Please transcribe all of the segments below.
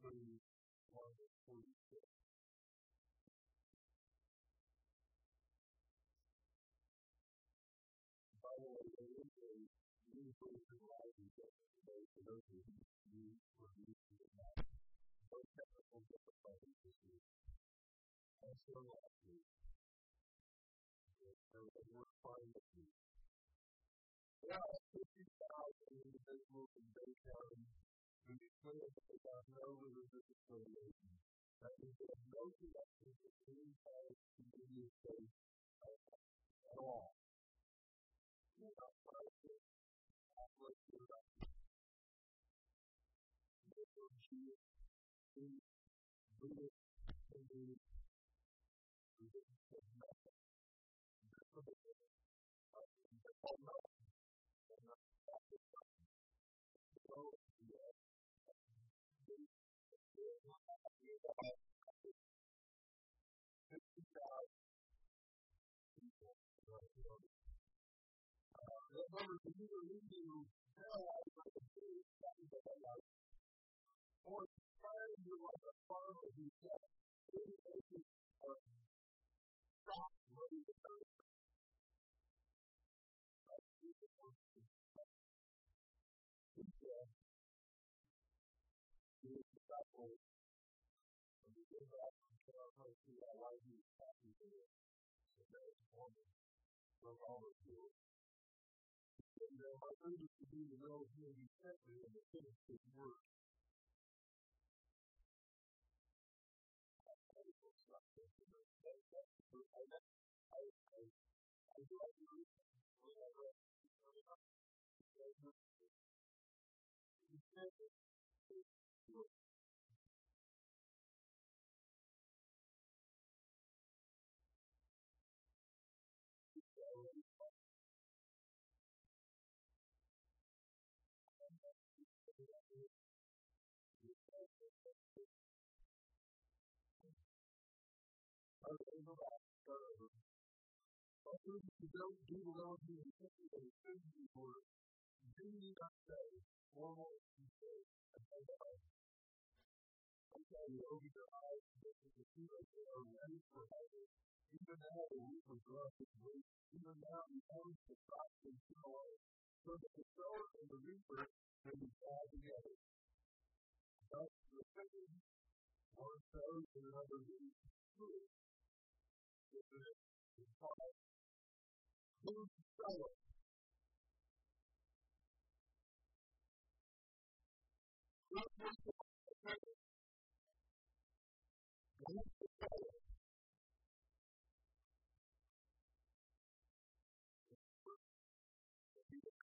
through 1 to 46. By the way, there is a Ivy that today, for those who were used to it now, no technical difficulties this week. And so last week, so that we're fine with you. There are 50,000 individuals in Bay who declare that they have no religious affiliation. That means they have no connection to any kind of community of faith at all. So, yeah. Remember, if you were reading hell, I was like a big like, or trying to like a farmer who said, "Three acres of stock ready to go." He said, "He was disciple of the good Baptist church who I like you happy to so there's one from all of you." And uh, my favorite to be the real human family and the finish his work. you don't do the Lord who is that it should be for do not say, and say, and say, Okay, you open your eyes and look at the of them are ready for heaven. Even now the week of God is great. Even now the owns the crops and soil. So that the sower and the reaper can be tied together. Thus the and another reaps fruit. If it is taught who's sower? Who's the? Who's the sower?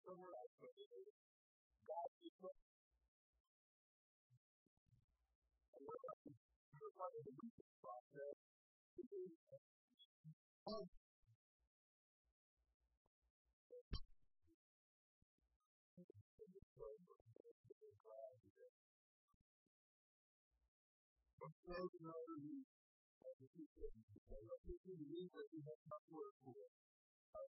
Somewhere else, of those who have the people who have not worked for hard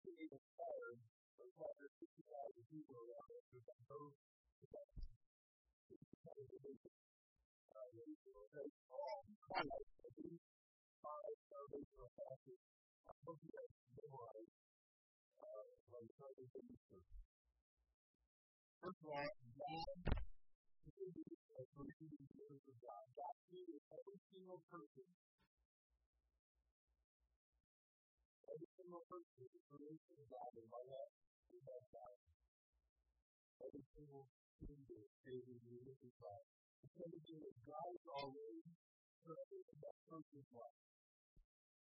can inspired by what there's 50,000 people around First of all, God is believing in the goodness of God. God created every single person. Every single person is creation of God in my life. We have God. Every single human being is in image of God. Because again, God is already present in that person's life.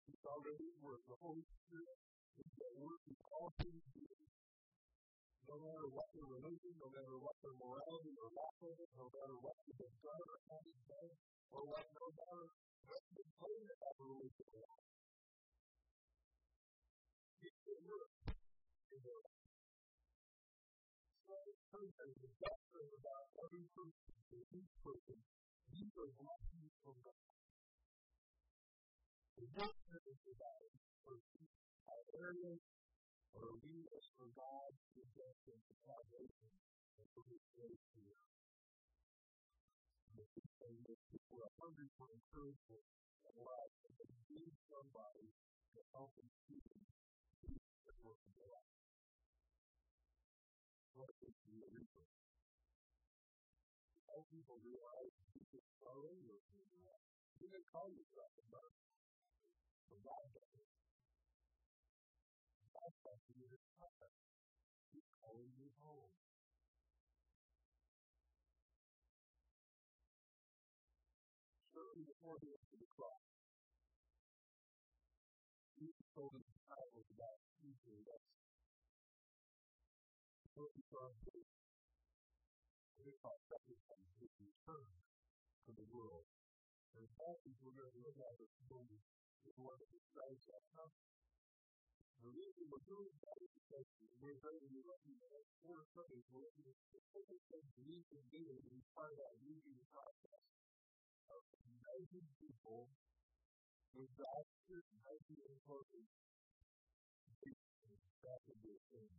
He's already at. The Holy Spirit is at work in all beings. No matter what their religion, no matter what their morality or lack of it, no matter what they've done or haven't done, or what, no matter what they claim to have religion or. He's at work in their life. So, person is doctrine about every person, each person, these are blessings from God. The doctrine is about each person, areas or lead us for God's redemption and salvation and for His grace here. The thing that people are hungry for encouragement and life, and they need somebody to help them see them do the work of God. What is the reason? All people realize you can follow your You can call yourself a man. But God doesn't. God wants you to come. He's calling you home. Surely before he went to the cross, he told his Focus on his, his sacrifice, his return to the world. And the passage we're going to look at this morning is one that describes that concept. The reason we're doing that is because we're going to be looking at four studies. We're looking at specific things we can do as part of that reading process of measuring people with God's truth, measuring and closing exactly the same.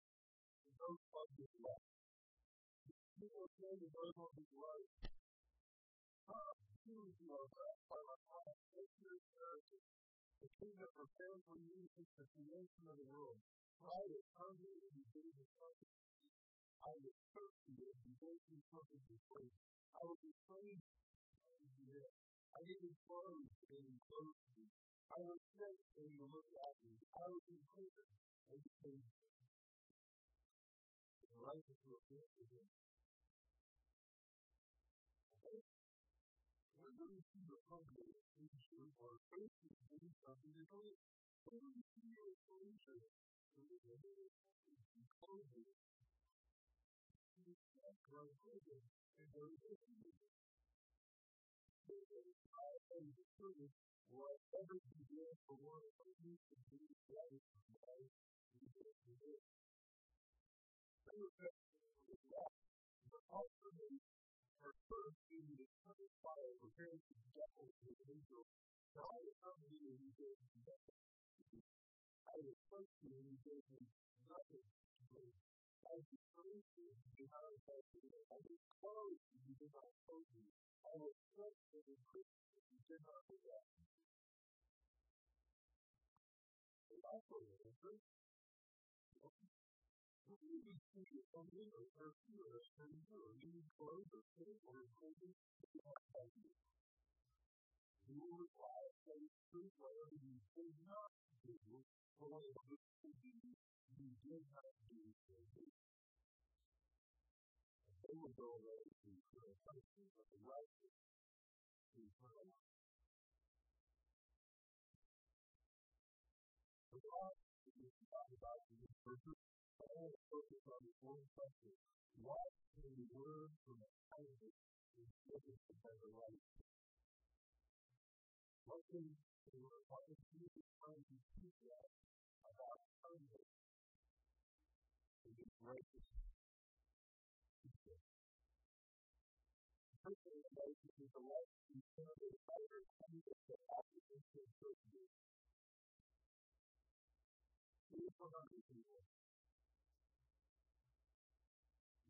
He will say to those on his right, choose your rest, by my God, take your inheritance. The kingdom prepared for you since the creation of the world. I will hungry and to. I was thirsty and something to drink. I was and. I clothes and you clothed me. I was sick and you looked at me. I was in prison and you saved me. The. When those who are hungry and thirsty are thirsty and need something to drink, when you see your solution, when you clothing, grow clothing, and go to Whatever you do for one of you to do right from life, you do it for this. They were kept for the also they are the eternal fire, prepared to devil with angels. So I will come to you and you gave me nothing. I to you and you gave me nothing. I praise you and you did not invite me. I you and you did not clothe me. I will bless and grace and you did not bless me. The also answered, What you need not do, not do me. They will go away to the. The the focus on the one question. What can we learn from the kindness and goodness of better life? What can we learn? What is Jesus trying to teach us about kindness and his righteousness? Personally, righteousness is the life we serve as better kindness that happens in certainty. Here's what I'm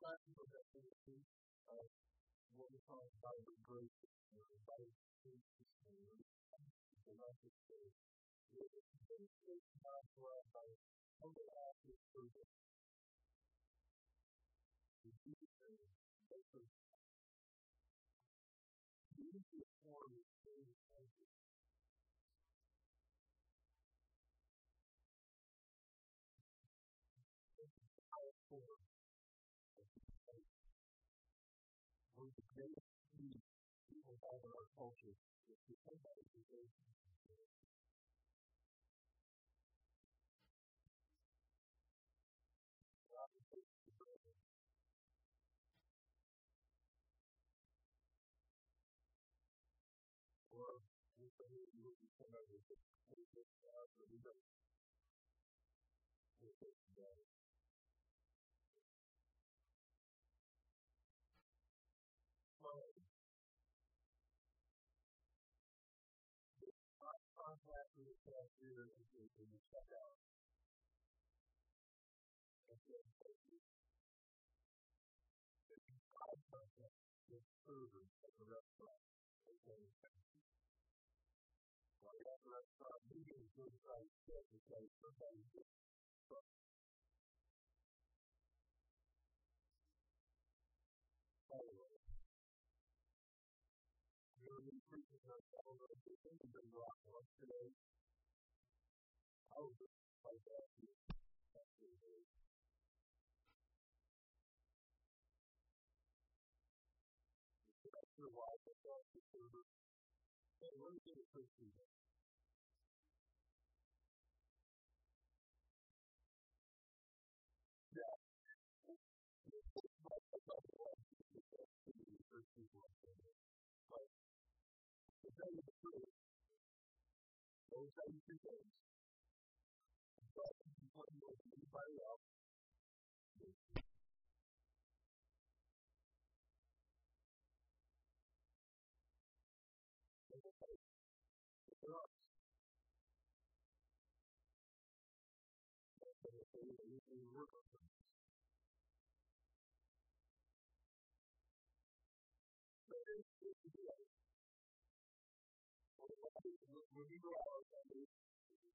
practice the definition of what we call the grace or the grace of the of faith. It is for us by of service. To form the same language. Culture is to somebody who goes or somebody who will be somebody who will be uh, or we don't. Will take together. contact cashier and you at the the today. But the those tell you two things. What you want anybody else. So if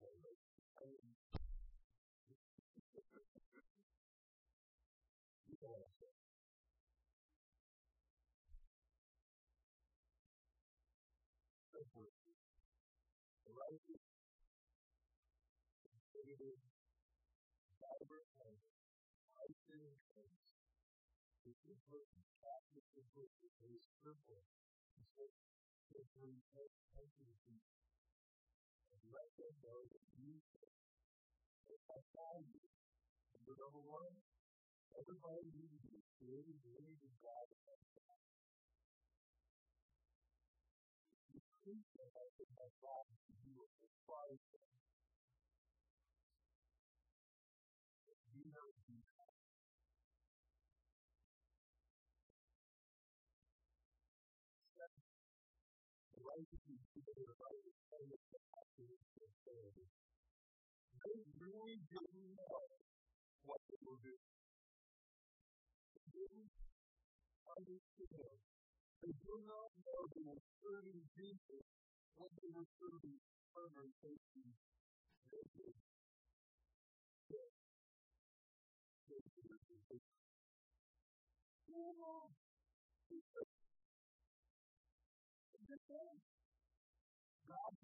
people know. Let them know that you have value. Number number one, everybody needs to be created in the image of God. You treat them like they have value you and despise them. Ability. They really didn't know what they doing. They didn't. They did not know they were serving Jesus when they were serving primary safety. They did. They. Oh, God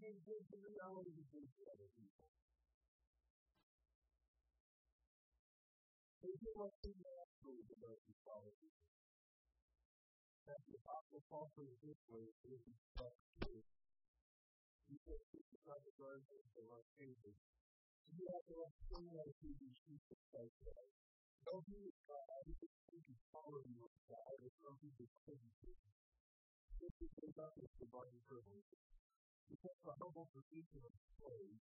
the to other people. See naturally the the Apostle Paul put this way. He said, "This is the of the Lord Jesus." You have to receive the Christ life. Don't be God, you can think you follow your God, or some people couldn't do. This is just divine privilege. Because the humble position of slave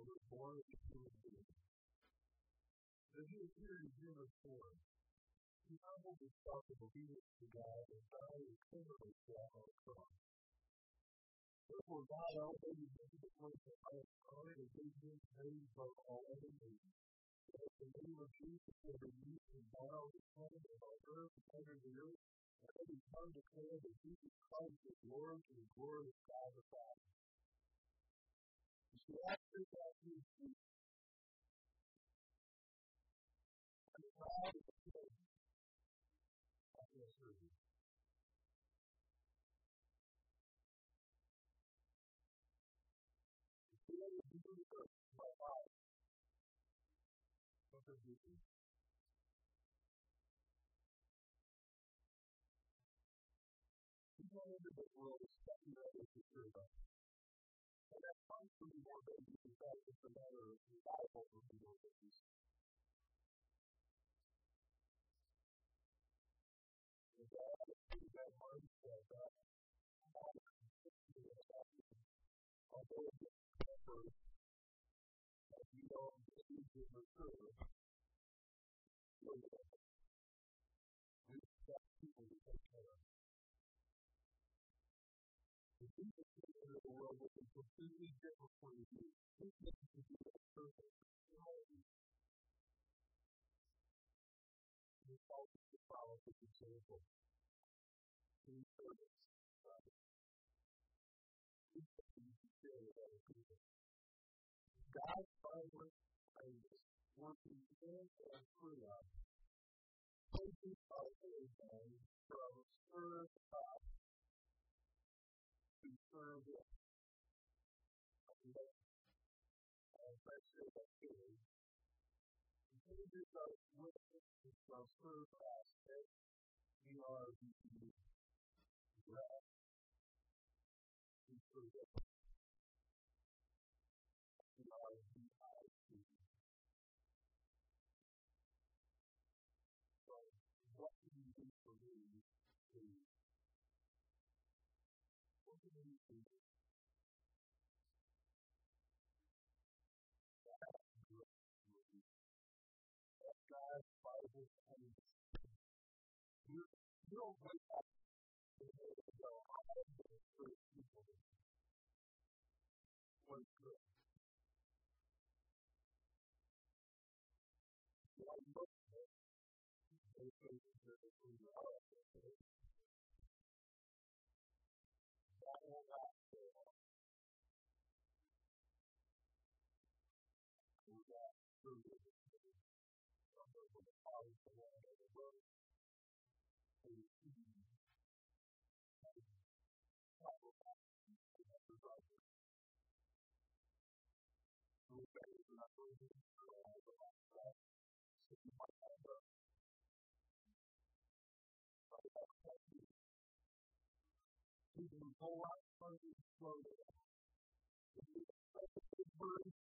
was born of the human being. As he appeared in human form, he humbled himself in obedience to God and died a criminal's death on the cross. Therefore, God him to the place of highest honor and gave him name above all other names. That at the name of Jesus, knee should bow in heaven and on earth and under the earth, and every tongue declare that Jesus Christ is Lord to the glory of God the Father. You see, after that, he and the crowd is afraid. After a service. The my father, what does do? He went into the world expecting others to serve us. That comes from the more babies because it's a matter of revival for the more babies. And has put that mindset that although it gets as you know age and mature, we with a completely different point of view. He came to be a perfect humanity. He calls us to follow his example. In service. He came to share with other people. God's vibrant kindness working in and through us. Taking us again from serve God to serve Him. From serve we are the We are the So, what can you. do what can you do you you don't wake up and go, I'm going to serve people. What is good? Like most they say that it's than I believe for all the life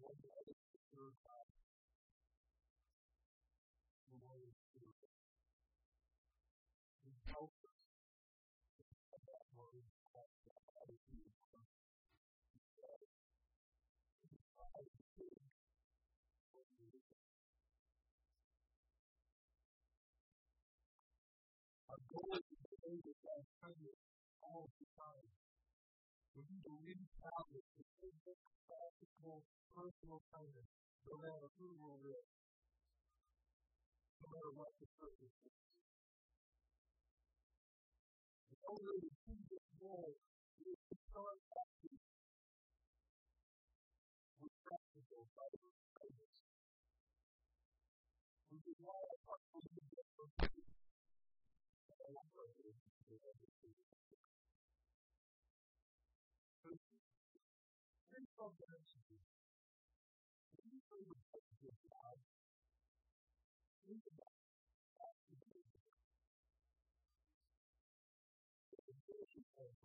one that is the third time. The one is the We help us. That one, that other people. Our goal to stay with that kindness all the time. When you believe established the simple, practical, personal kindness, no matter who will live, no matter what the circumstances. The older we see this world, it is contrasted with practical kindness. We rely upon believing that we are able to do everything.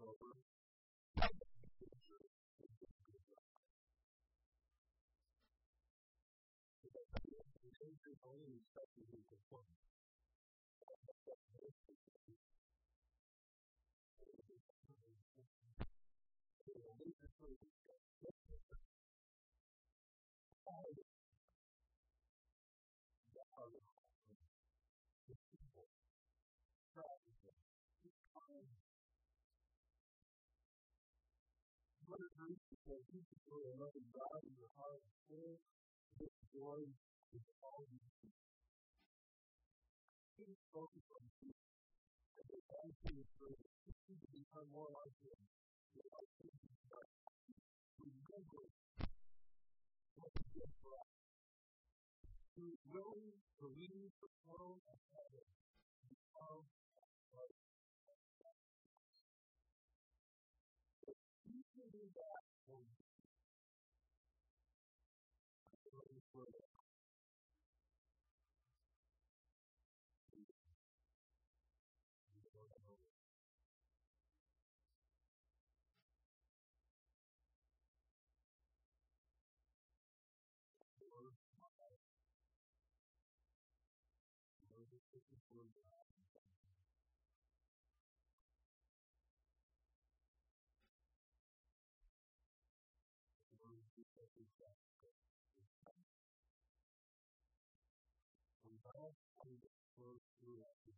Nation comes What is the reason for people who are loving God in their heart and soul? This joy is all you need. Please focus on Jesus. And the attitude is great. Seek to become more like Him. Without thinking about Remember what He did for us. He is willing to leave the throne of heaven to become flows through us is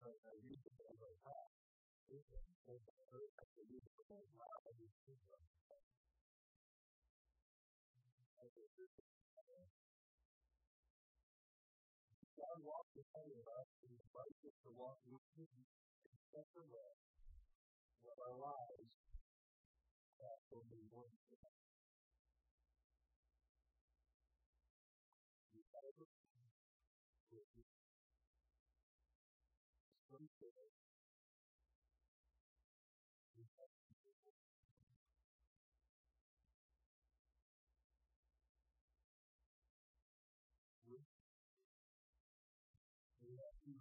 Is think of God walks ahead of us and invites us to walk with Him in such a way that our lives have only one thing. We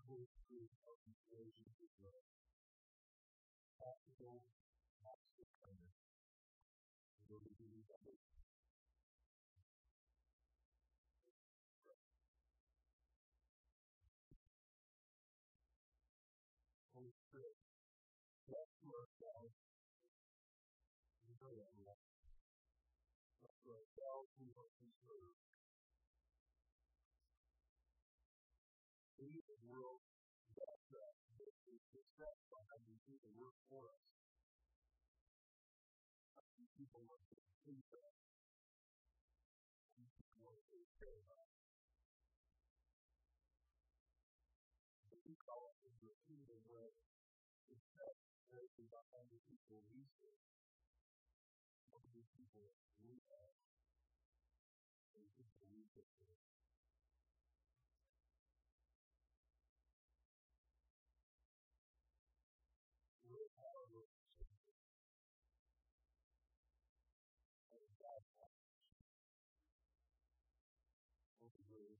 we have people through our relationship with practical acts of kindness. Lord, we give you that Holy Spirit, bless to ourselves. We know that we have. Bless to ourselves who want to serve. Is distressed by having the work for us. People want to please us. People want to care about. But we call it into a kingdom where instead of behind the people we serve, some of the people we have, and the people we serve. We're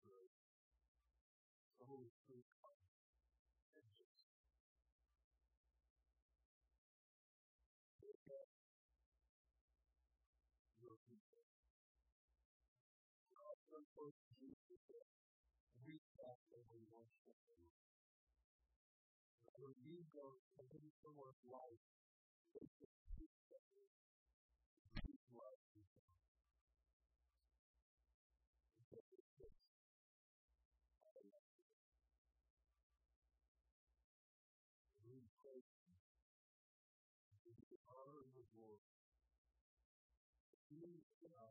good. The Holy Spirit comes and just. Also, for Jesus, reach out and we worship you. When you go into someone's life, it's a love you. Because You religion.